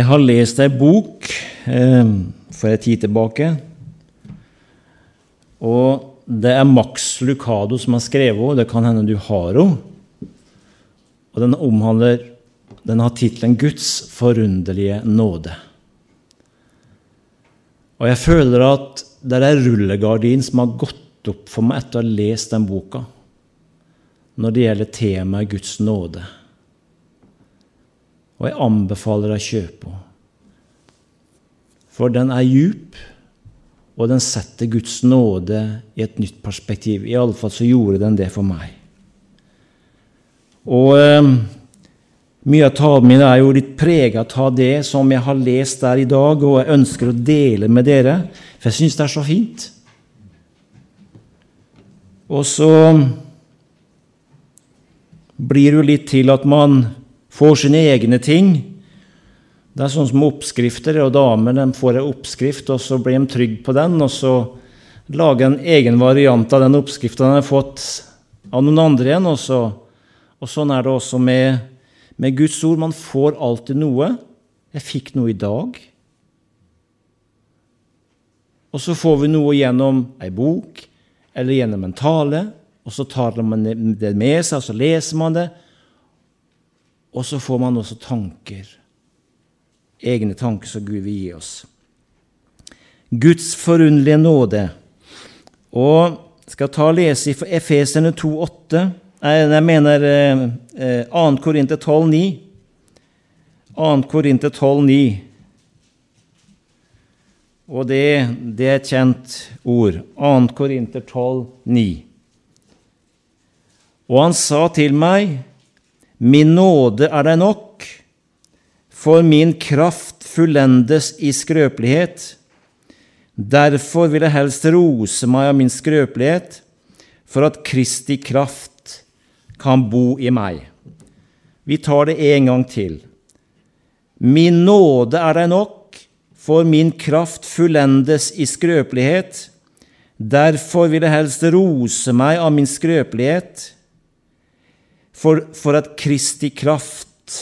Jeg har lest ei bok eh, for en tid tilbake. Og det er Max Lucado som har skrevet henne. Det kan hende du har henne. Og den omhandler Den har tittelen 'Guds forunderlige nåde'. Og jeg føler at det er en rullegardin som har gått opp for meg etter å ha lest den boka, når det gjelder temaet Guds nåde. Og jeg anbefaler deg å kjøpe henne. For den er djup, og den setter Guds nåde i et nytt perspektiv. Iallfall så gjorde den det for meg. Og eh, mye av talen min er jo litt preget av det som jeg har lest der i dag, og jeg ønsker å dele med dere, for jeg syns det er så fint. Og så blir det jo litt til at man får sine egne ting. Det er sånn som oppskrifter, og damer de får en oppskrift, og så blir de trygge på den, og så lager en egen variant av den oppskrifta de har fått av noen andre igjen. Og, så, og sånn er det også med, med Guds ord. Man får alltid noe. Jeg fikk noe i dag. Og så får vi noe gjennom ei bok eller gjennom en tale, og så tar man det med seg, og så leser man det. Og så får man også tanker, egne tanker som Gud vil gi oss. Guds forunderlige nåde. Og skal ta og lese i Efeserne 2,8. Jeg mener eh, 2. Korinter 12,9. 2. Korinter 12,9. Og det, det, er et kjent ord. 2. Korinter 12,9. Og han sa til meg, Min nåde er deg nok, for min kraft fullendes i skrøpelighet. Derfor vil jeg helst rose meg av min skrøpelighet, for at Kristi kraft kan bo i meg. Vi tar det en gang til. Min nåde er deg nok, for min kraft fullendes i skrøpelighet. Derfor vil jeg helst rose meg av min skrøpelighet, for, for at Kristi kraft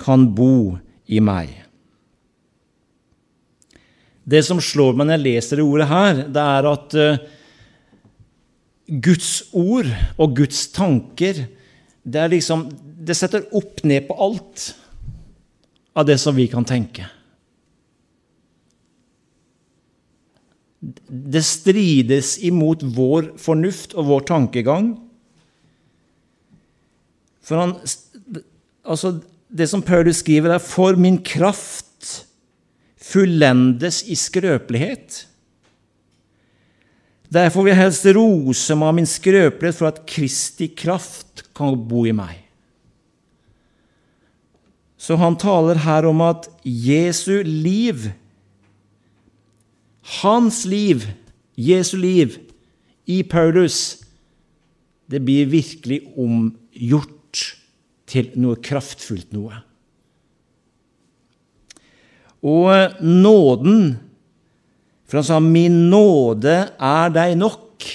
kan bo i meg. Det som slår meg når jeg leser det ordet her, det er at uh, Guds ord og Guds tanker det, liksom, det setter opp ned på alt av det som vi kan tenke. Det strides imot vår fornuft og vår tankegang. For han, altså Det som Paulus skriver, er 'For min kraft fullendes i skrøpelighet'. Derfor vil jeg helst rose meg av min skrøpelighet for at Kristi kraft kan bo i meg. Så han taler her om at Jesu liv, hans liv, Jesu liv, i Paulus, det blir virkelig omgjort til noe kraftfullt noe. Og nåden For han sa 'Min nåde er deg nok'.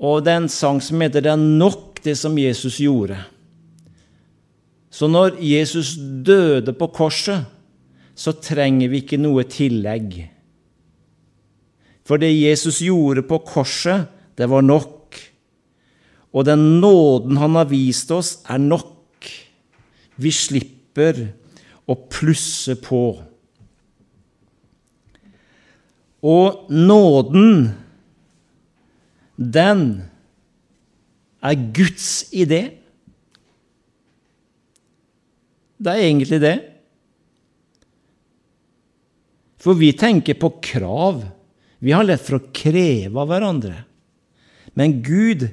Og det er en sang som heter 'Det er nok det som Jesus gjorde'. Så når Jesus døde på korset, så trenger vi ikke noe tillegg. For det Jesus gjorde på korset, det var nok. Og den nåden han har vist oss, er nok. Vi slipper å plusse på. Og nåden, den er Guds idé. Det er egentlig det. For vi tenker på krav. Vi har lett for å kreve av hverandre. Men Gud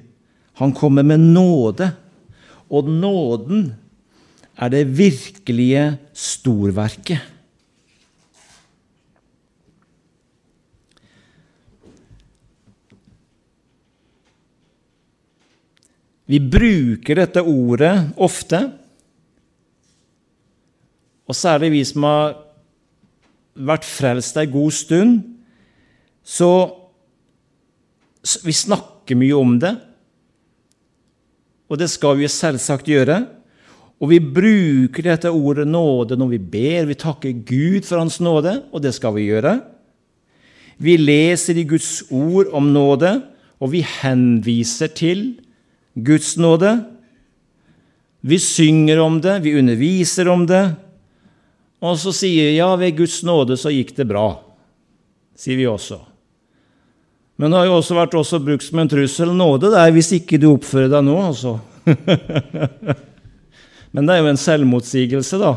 han kommer med nåde, og nåden er det virkelige storverket. Vi bruker dette ordet ofte, og særlig vi som har vært frelst ei god stund, så vi snakker mye om det og det skal vi selvsagt gjøre. Og vi bruker dette ordet nåde når vi ber. Vi takker Gud for Hans nåde, og det skal vi gjøre. Vi leser i Guds ord om nåde, og vi henviser til Guds nåde. Vi synger om det, vi underviser om det, og så sier vi ja, ved Guds nåde så gikk det bra, sier vi også. Men det har jo også vært også brukt som en trussel. Nåde det er hvis ikke du oppfører deg nå, altså. Men det er jo en selvmotsigelse, da.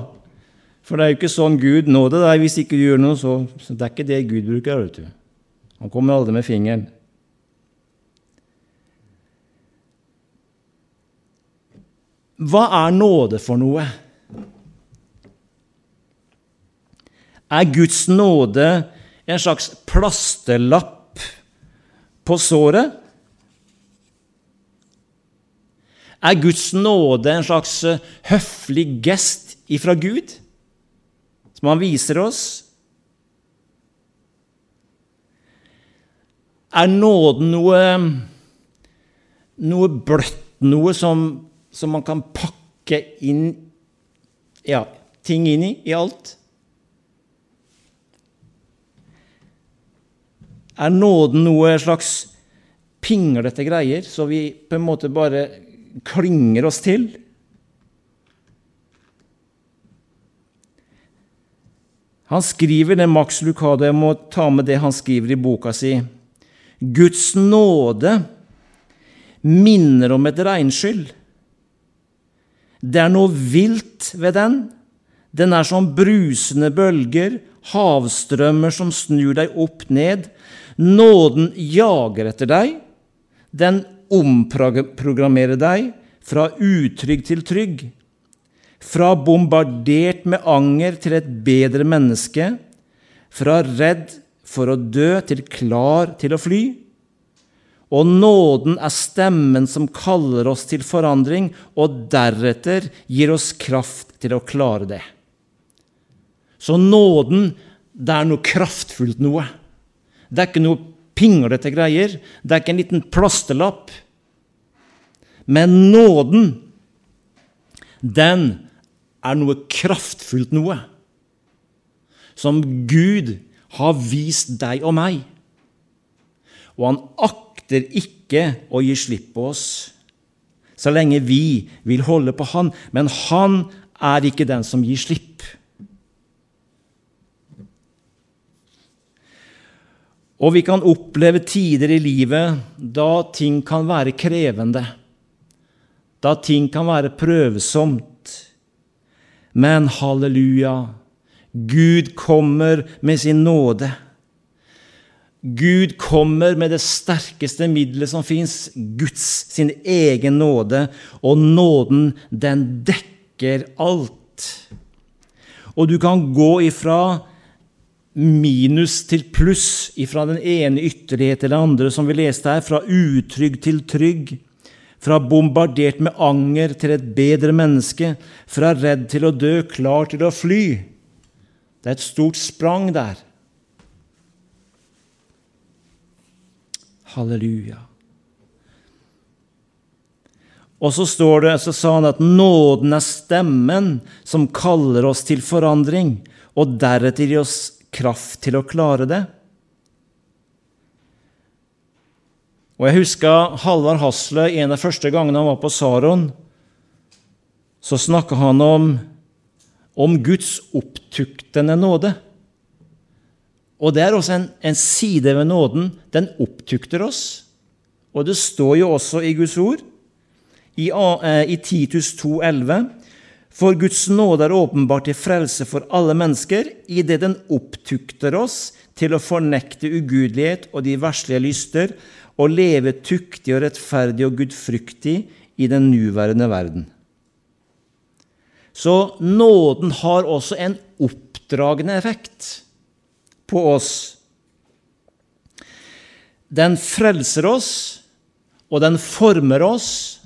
For det er jo ikke sånn Gud nåde det hvis ikke du gjør noe, så, så det er ikke det Gud bruker. vet du. Han kommer aldri med fingeren. Hva er nåde for noe? Er Guds nåde en slags plasterlapp på såret? Er Guds nåde en slags eh, høflig gest ifra Gud, som han viser oss? Er nåden noe, noe bløtt, noe som, som, man kan pakke inn ja, ting inn i, i alt? Er nåden noe slags pinglete greier, så vi på en måte bare klynger oss til. Han skriver det Max Lucado, jeg må ta med det han skriver i boka si. Guds nåde minner om et regnskyll. Det er noe vilt ved den. Den er som brusende bølger, havstrømmer som snur deg opp ned. Nåden jager etter deg. Den omprogrammerer deg fra utrygg til trygg, fra bombardert med anger til et bedre menneske, fra redd for å dø til klar til å fly. Og nåden er stemmen som kaller oss til forandring, og deretter gir oss kraft til å klare det. Så nåden, det er noe kraftfullt noe. Det er ikke noe pinglete greier. Det er ikke en liten plasterlapp. Men nåden, den er noe kraftfullt noe. Som Gud har vist deg og meg. Og han akter ikke å gi slipp på oss så lenge vi vil holde på Han. Men han er ikke den som gir slipp. Og vi kan oppleve tider i livet da ting kan være krevende da ting kan være prøvsomt. Men halleluja, Gud kommer med sin nåde. Gud kommer med det sterkeste middelet som fins, Guds sin egen nåde. Og nåden, den dekker alt. Og du kan gå ifra minus til pluss, fra den ene ytterlighet til den andre, som vi leste her, fra utrygg til trygg. Fra bombardert med anger til et bedre menneske. Fra redd til å dø, klar til å fly. Det er et stort sprang der. Halleluja. Og så står det, så sa han at nåden er stemmen som kaller oss til forandring, og deretter gir oss kraft til å klare det. Og Jeg husker Halvard Hasle en av de første gangene han var på Saron. Så snakka han om, om Guds opptuktende nåde. Og det er også en, en, side ved nåden. Den opptukter oss. Og det står jo også i Guds ord, i, eh, i Titus 2,11.: For Guds nåde er åpenbart til frelse for alle mennesker, idet den opptukter oss til å fornekte ugudelighet og de verslige lyster, og leve tuktig og rettferdig og gudfryktig i den nuværende verden. Så nåden har også en oppdragende effekt på oss. Den frelser oss, og den former oss,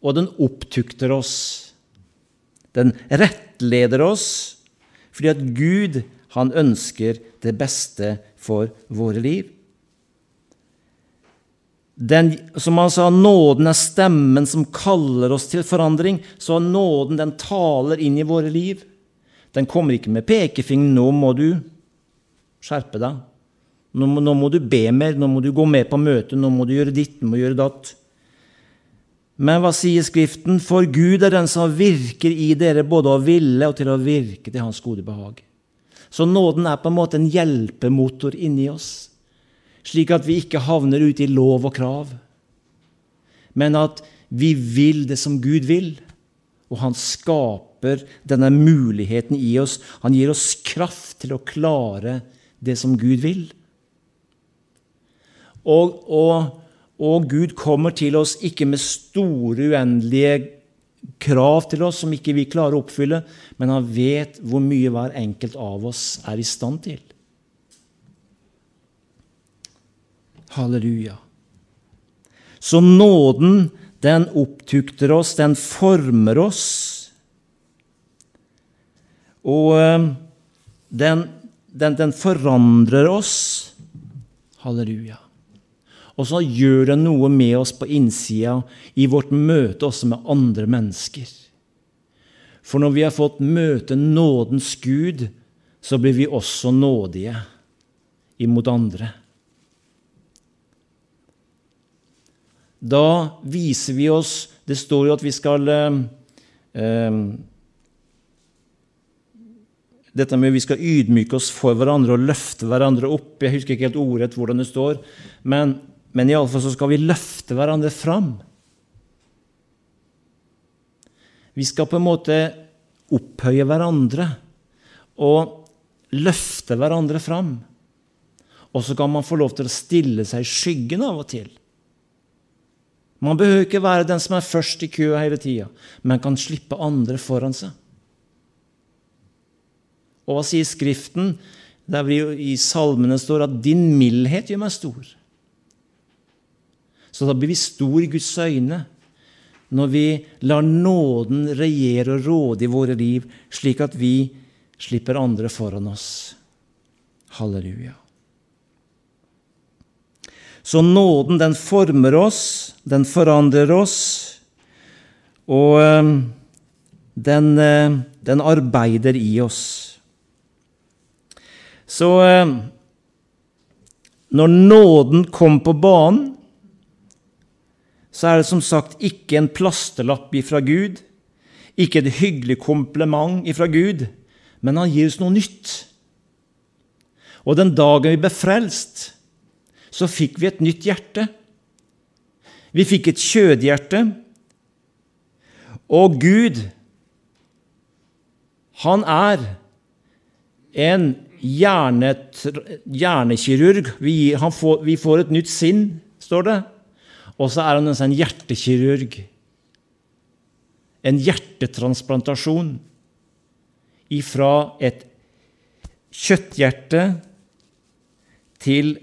og den opptukter oss. Den rettleder oss, fordi at Gud han ønsker det beste for våre liv. den, som han sa, nåden er stemmen som kaller oss til forandring. Så nåden den taler inn i våre liv. Den kommer ikke med pekefingeren 'nå må du skjerpe deg'. Nå må, nå må, du be mer, nå må du gå med på møtet, nå må du gjøre ditt, nå må du gjøre datt. Men hva sier Skriften? For Gud er den som virker i dere både å ville og til å virke til Hans gode behag. Så nåden er på en måte en hjelpemotor inni oss, slik at vi ikke havner ute i lov og krav, men at vi vil det som Gud vil, og Han skaper denne muligheten i oss. Han gir oss kraft til å klare det som Gud vil. Og, og, og, Gud kommer til oss ikke med store, uendelige krav til oss som ikke vi klarer å oppfylle, men han vet hvor mye hver enkelt av oss er i stand til. Halleluja. Så nåden, den opptukter oss, den former oss. Og eh, den, den, den forandrer oss. Halleluja. Og så gjør det noe med oss på innsida i vårt møte også med andre mennesker. For når vi har fått møte nådens Gud, så blir vi også nådige imot andre. Da viser vi oss Det står jo at vi skal eh, eh, Dette med vi skal ydmyke oss for hverandre og løfte hverandre opp. Jeg husker ikke helt ordrett hvordan det står. Men men iallfall så skal vi løfte hverandre fram. Vi skal på en måte opphøye hverandre og løfte hverandre fram. Og så kan man få lov til å stille seg i skyggen av og til. Man behøver ikke være den som er først i køa hele tida, men kan slippe andre foran seg. Og hva sier Skriften? Der I salmene står at 'din mildhet gjør meg stor'. Så da blir vi stor i Guds øyne når vi lar nåden regjere og råde i våre liv, slik at vi slipper andre foran oss. Halleluja. Så nåden, den former oss, den forandrer oss, og eh, den, eh, den arbeider i oss. Så eh, når nåden kom på banen, så er det som sagt ikke en plasterlapp ifra Gud, ikke et hyggelig kompliment ifra Gud, men han gir oss noe nytt. Og den dagen vi ble frelst, så fikk vi et nytt hjerte. Vi fikk et kjødhjerte. Og Gud, han er en hjernekirurg. Vi, får, vi får et nytt sinn, står det. Og så er han en sånn hjertekirurg. En hjertetransplantasjon ifra et kjøtthjerte til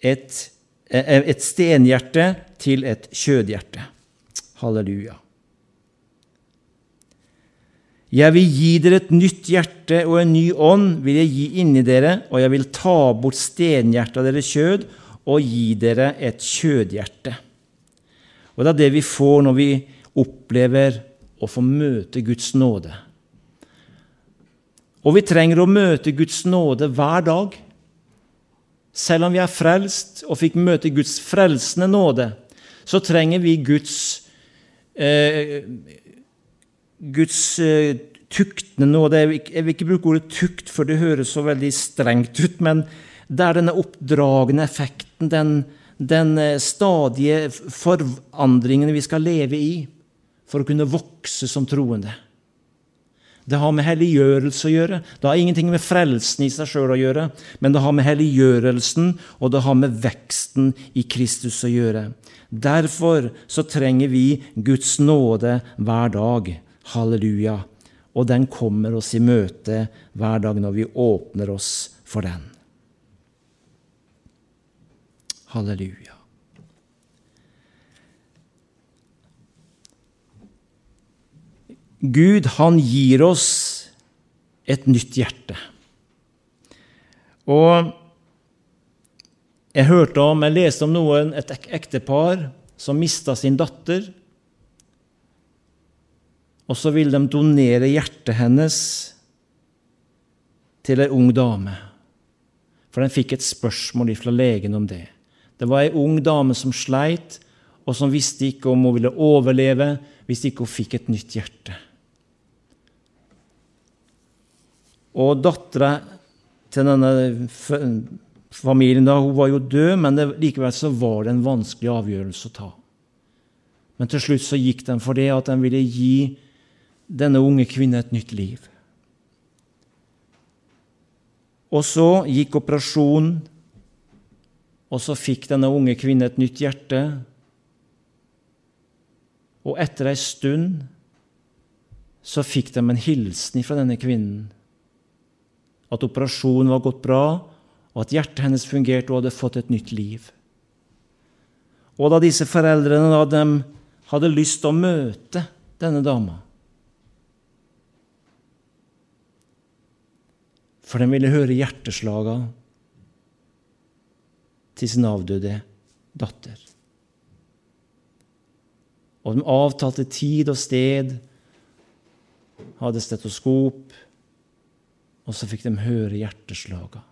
et, eh, et stenhjerte til et kjødhjerte. Halleluja. Jeg vil gi dere et nytt hjerte og en ny ånd vil jeg gi inni dere, og jeg vil ta bort stenhjertet av deres kjød og gi dere et kjødhjerte. Og det er det vi får når vi opplever å få møte Guds nåde. Og vi trenger å møte Guds nåde hver dag. Selv om vi er frelst og fikk møte Guds frelsende nåde, så trenger vi Guds, eh, Guds eh, tuktende nåde. Jeg vil, ikke bruke ordet tukt, for det høres så veldig strengt ut, men det er denne oppdragende effekten, den, den eh, stadige forandringen vi skal leve i for å kunne vokse som troende. Det har med helliggjørelse å gjøre. Det har ingenting med frelsen i seg sjøl å gjøre, men det har med helliggjørelsen og det har med veksten i Kristus å gjøre. Derfor så trenger vi Guds nåde hver dag. Halleluja. Og den kommer oss i møte hver dag når vi åpner oss for den. Halleluja. Gud, han gir oss et nytt hjerte. Og Jeg hørte om, jeg leste om noen, et ektepar som mista sin datter. Og så ville de donere hjertet hennes til ei ung dame. For de fikk et spørsmål fra legen om det. Det var ei ung dame som sleit, og som visste ikke om hun ville overleve hvis ikke hun fikk et nytt hjerte. Og dattera til denne familien da, hun var jo død, men det, likevel så var det en vanskelig avgjørelse å ta. Men til slutt så gikk de for det at de ville gi denne unge kvinnen et nytt liv. Og så gikk operasjonen, og så fikk denne unge kvinnen et nytt hjerte. Og etter ei stund så fikk de en hilsen fra denne kvinnen. At operasjonen var gått bra, og at hjertet hennes fungerte, og hadde fått et nytt liv. Og da disse foreldrene da, de hadde lyst til å møte denne dama For de ville høre hjerteslaga til sin avdøde datter. Og de avtalte tid og sted, hadde stetoskop, og så fikk de høre hjerteslaga.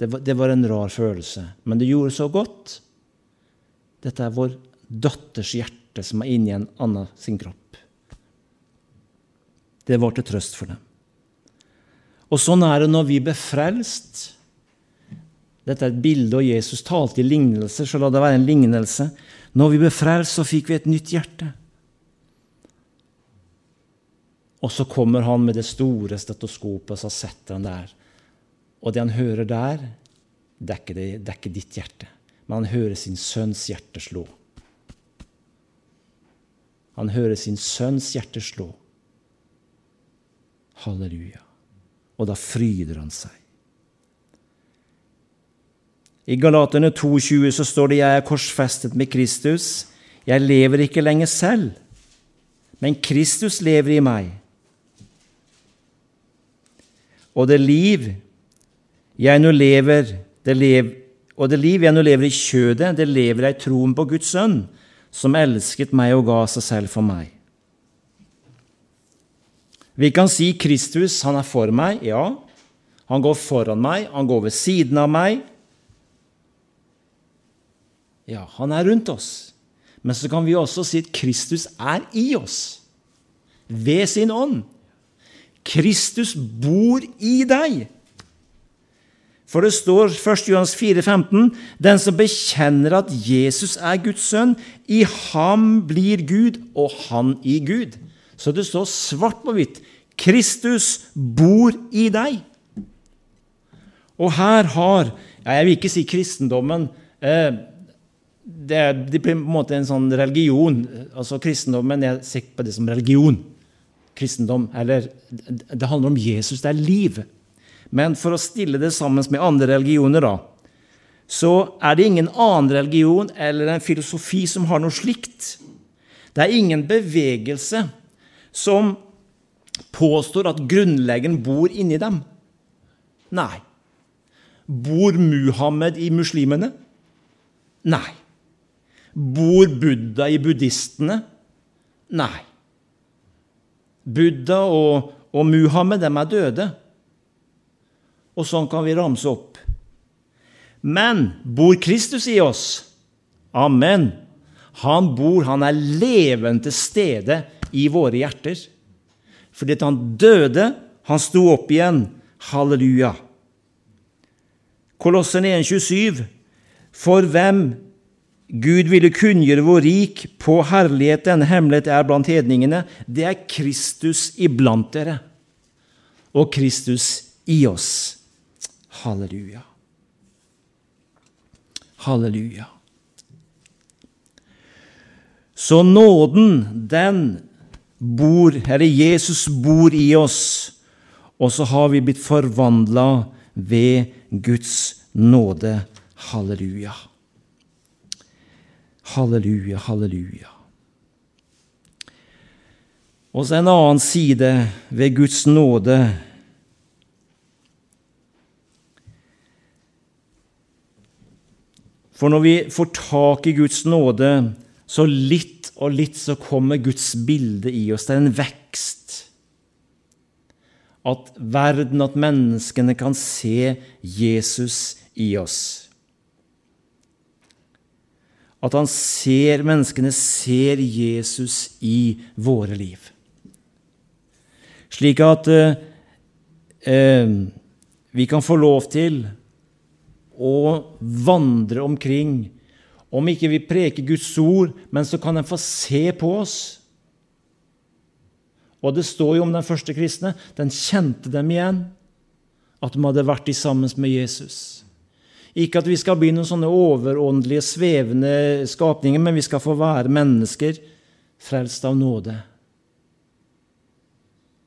Det det var en rar følelse, men det gjorde så godt. Dette er vår datters hjerte som er inni en annen sin kropp. Det var til trøst for dem. Og sånn er det når vi blir frelst. Dette er et bilde, og Jesus talte i lignelser, så la det være en lignelse. Når vi ble frelst, så fikk vi et nytt hjerte. Og så kommer han med det store stetoskopet, så setter han der. Og det han hører der, det det, det er ikke ditt hjerte, men han hører sin sønns hjerte slå. Han hører sin sønns hjerte slå. Halleluja. Og da fryder han seg. I Galaterne 2,20 så står det 'Jeg er korsfestet med Kristus'. Jeg lever ikke lenger selv, men Kristus lever i meg. Og det liv jeg nå lever, det lev, og det liv jeg nå lever i kjødet, det lever jeg i troen på Guds sønn, som elsket meg og ga seg selv for meg. Vi kan si Kristus, han er for meg, ja. Han går foran meg, han går ved siden av meg. Ja, han er rundt oss. Men så kan vi også si at Kristus er i oss, ved sin ånd. Kristus bor i deg. For det står 1. Johans 4,15.: Den som bekjenner at Jesus er Guds sønn, i ham blir Gud, og han i Gud. Så det står svart på hvitt. Kristus bor i deg. Og her har Jeg vil ikke si kristendommen. Eh, det, det blir på en måte en sånn religion. Altså Kristendommen Jeg ser på det som religion. Kristendom, eller Det handler om Jesus. Det er liv. Men for å stille det sammen med andre religioner, da, så er det ingen annen religion eller en filosofi som har noe slikt. Det er ingen bevegelse som påstår at grunnleggeren bor inni dem. Nei. Bor Muhammed i muslimene? Nei. Bor Buddha i buddhistene? Nei. Buddha og, og Muhammed, dem er døde. Og sånn kan vi ramse opp. Men bor Kristus i oss? Amen. Han bor, han er levende til stede i våre hjerter. Fordi at han døde, han sto opp igjen. Halleluja. Kolossen 1,27. For hvem Gud ville kunngjøre hvor rik på herlighet denne hemmelighet er blant hedningene, det er Kristus iblant dere, og Kristus i oss. Halleluja. Halleluja. Så nåden, den bor, Herre Jesus bor i oss, og så har vi blitt forvandla ved Guds nåde. Halleluja. Halleluja, halleluja. Og så en annen side ved Guds nåde. For når vi får tak i Guds nåde, så litt og litt så kommer Guds bilde i oss. Det er en vekst. At verden, at menneskene kan se Jesus i oss. At han ser, menneskene ser Jesus i våre liv. Slik at eh, eh, vi kan få lov til å vandre omkring. Om ikke vi preker Guds ord, men så kan en få se på oss. Og det står jo om den første kristne. Den kjente dem igjen, at de hadde vært sammen med Jesus. Ikke at vi skal bli noen sånne overåndelige, svevende skapninger, men vi skal få være mennesker frelst av nåde.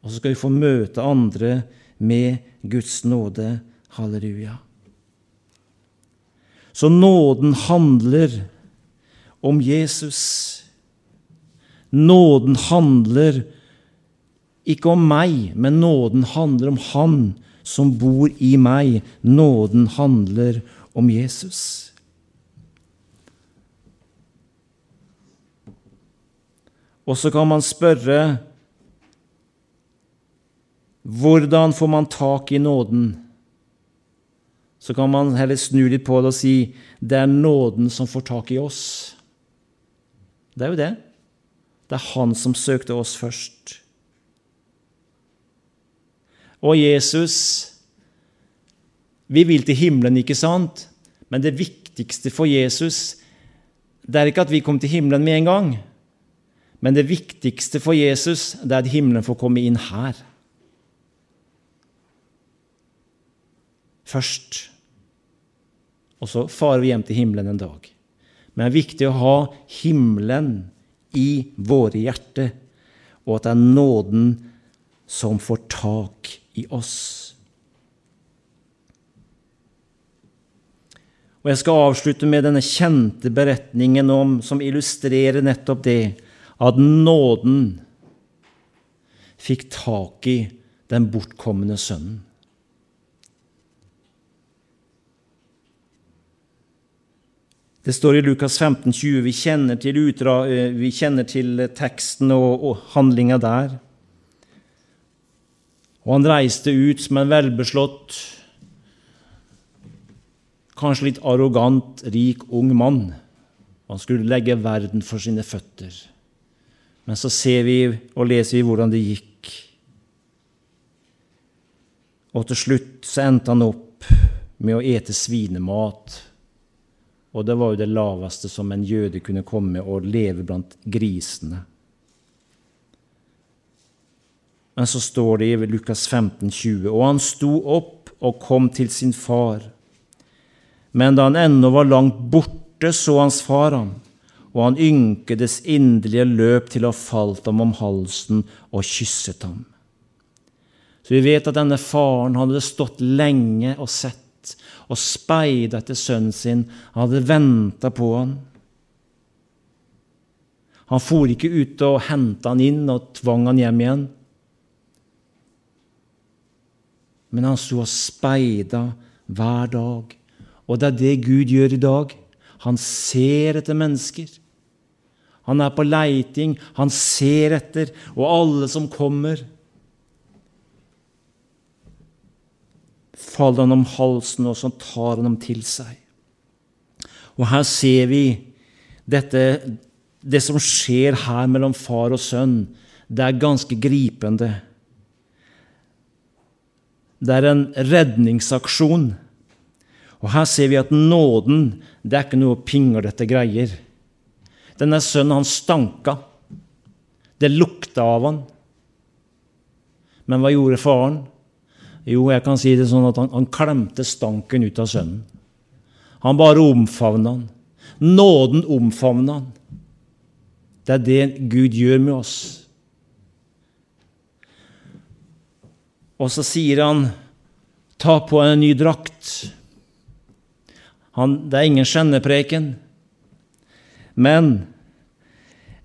Og så skal vi få møte andre med Guds nåde. Halleluja. Så nåden handler om Jesus. Nåden handler ikke om meg, men nåden handler om Han som bor i meg. Nåden handler om Jesus. Og så kan man spørre hvordan får man tak i nåden? Så kan man heller snu litt på det og si det er nåden som får tak i oss. Det er jo det. Det er han som søkte oss først. Og Jesus Vi vil til himmelen, ikke sant? Men det viktigste for Jesus det er ikke at vi kommer til himmelen med en gang. Men det viktigste for Jesus det er at himmelen får komme inn her. Først. Og så farer vi hjem til himmelen en dag. Men det er viktig å ha himmelen i våre hjerter, og at det er nåden som får tak i oss. Og Jeg skal avslutte med denne kjente beretningen om, som illustrerer nettopp det, at nåden fikk tak i den bortkomne sønnen. Det står i Lukas 15, 20, vi kjenner til, utdra, eh, vi kjenner til teksten og, og handlinga der. Og han reiste ut som en velbeslått kanskje litt arrogant, rik, ung mann. Han skulle legge verden for sine føtter. Men så ser vi og leser vi hvordan det gikk. Og til slutt så endte han opp med å ete svinemat. Og det var jo det laveste som en jøde kunne komme og leve blant grisene. Men så står det i Lukas 15, 20, og han sto opp og kom til sin far. Men da han ennå var langt borte, så hans far ham, og han ynkedes inderlige løp til å ha falt ham om halsen og kysset ham. Så vi vet at denne faren hadde stått lenge og sett og speida etter sønnen sin. Han hadde venta på han. Han for ikke ut og henta han inn og tvang han hjem igjen. Men han sto og speida hver dag og det er det Gud gjør i dag. Han ser etter mennesker. Han er på leiting, han ser etter, og alle som kommer faller han om halsen, og så tar han dem til seg. Og her ser vi dette, det som skjer her mellom far og sønn. Det er ganske gripende. Det er en redningsaksjon. Og Her ser vi at nåden det er ikke noe pinglete greier. Denne sønnen, han stanka. Det lukta av han. Men hva gjorde faren? Jo, jeg kan si det sånn at han, han klemte stanken ut av sønnen. Han bare omfavna han. Nåden omfavna han. Det er det Gud gjør med oss. Og så sier han, ta på en ny drakt. Han, det er ingen skjennepreken. Men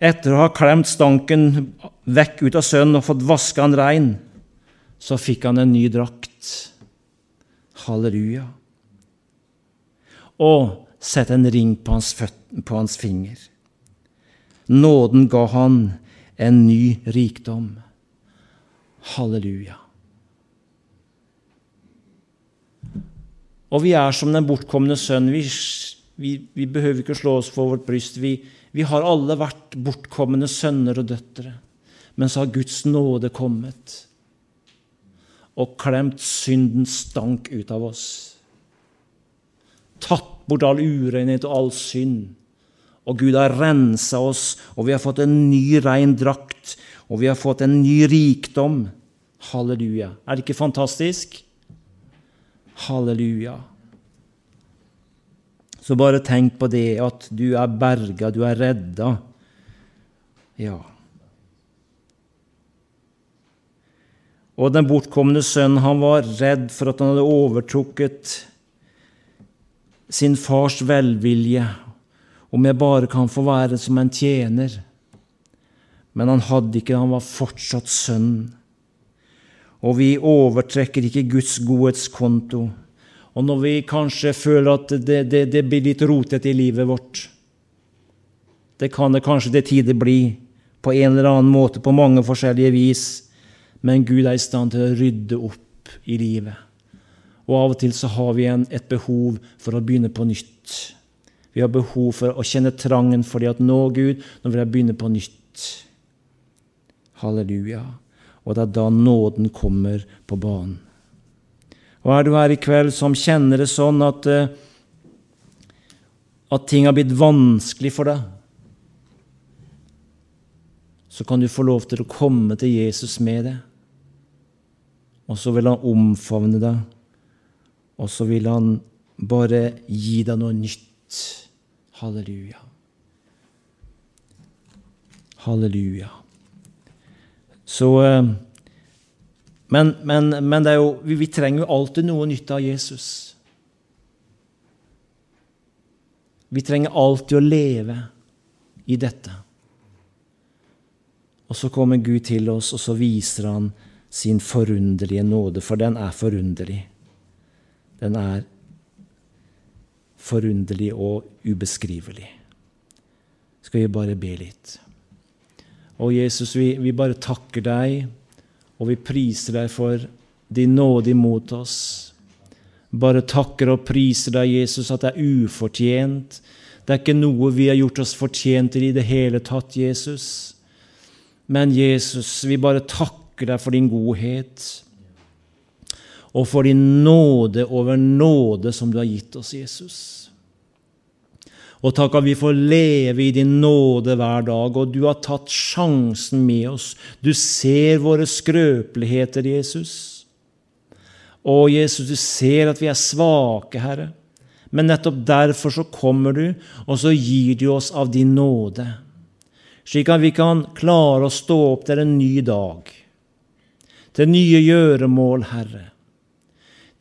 etter å ha klemt stanken vekk ut av sønnen og fått vaska han rein, så fikk han en ny drakt. Halleluja. Og sette en ring på hans, på hans finger. Nåden ga han en ny rikdom. Halleluja. Og vi er som den bortkomne sønn. Vi, vi, vi behøver ikke slå oss for vårt bryst. Vi, vi har alle vært bortkomne sønner og døtre. Men så har Guds nåde kommet og klemt syndens stank ut av oss. Tatt bort all urenhet og all synd. Og Gud har rensa oss, og vi har fått en ny, rein drakt, og vi har fått en ny rikdom. Halleluja. Er det ikke fantastisk? Halleluja. Så bare tenk på det, at du er berga, du er redda. Ja. Og den bortkomne sønnen, han var redd for at han hadde overtrukket sin fars velvilje, om jeg bare kan få være som en tjener. Men han hadde ikke, han var fortsatt sønn. Og vi overtrekker ikke Guds godhetskonto. Og når vi kanskje føler at det, det, det blir litt rotete i livet vårt Det kan det kanskje til tider bli, på en eller annen måte, på mange forskjellige vis. Men Gud er i stand til å rydde opp i livet. Og av og til så har vi en, et behov for å begynne på nytt. Vi har behov for å kjenne trangen for det at nå, Gud, nå vil jeg begynne på nytt. Halleluja. Og det er da nåden kommer på banen. Og er du her i kveld som kjenner det sånn at, eh, at ting har blitt vanskelig for deg, så kan du få lov til å komme til Jesus med det. Og så vil han omfavne deg, og så vil han bare gi deg noe nytt. Halleluja. Halleluja. Så eh, men, men, men jo, vi, vi, trenger jo alltid noe nytt av Jesus. Vi trenger alltid å leve i dette. Og så kommer Gud til oss, og så viser han sin forunderlige nåde, for den er forunderlig. Den er forunderlig og ubeskrivelig. Skal vi bare be litt? Og Jesus, vi, vi bare takker deg og vi priser deg for din nåde imot oss. Bare takker og priser deg, Jesus, at det er ufortjent. Det er ikke noe vi har gjort oss fortjent til i det hele tatt, Jesus. Men Jesus, vi bare takker deg for din godhet og for din nåde over nåde som du har gitt oss, Jesus. Og takk at vi får leve i din nåde hver dag, og du har tatt sjansen med oss. Du ser våre skrøpeligheter, Jesus. Og Jesus, du ser at vi er svake, Herre. Men nettopp derfor så kommer du, og så gir du oss av din nåde, slik at vi kan klare å stå opp til en ny dag, til nye gjøremål, Herre,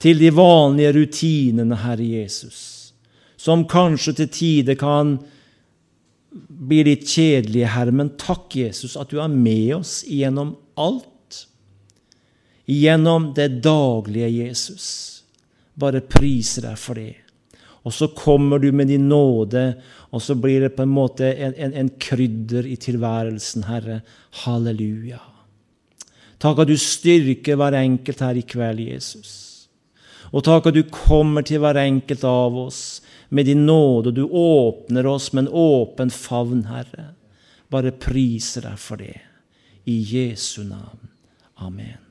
til de vanlige rutinene, Herre Jesus som kanskje til tider kan bli litt kjedelige, Herre. Men takk, Jesus, at du er med oss gjennom alt. Gjennom det daglige Jesus. Bare priser deg for det. Og så kommer du med din nåde, og så blir det på en måte en, en, en krydder i tilværelsen, Herre. Halleluja. Takk at du styrker hver enkelt her i kveld, Jesus. Og takk at du kommer til hver enkelt av oss med din nåde. og Du åpner oss med en åpen favn, Herre. Bare priser deg for det. I Jesu navn. Amen.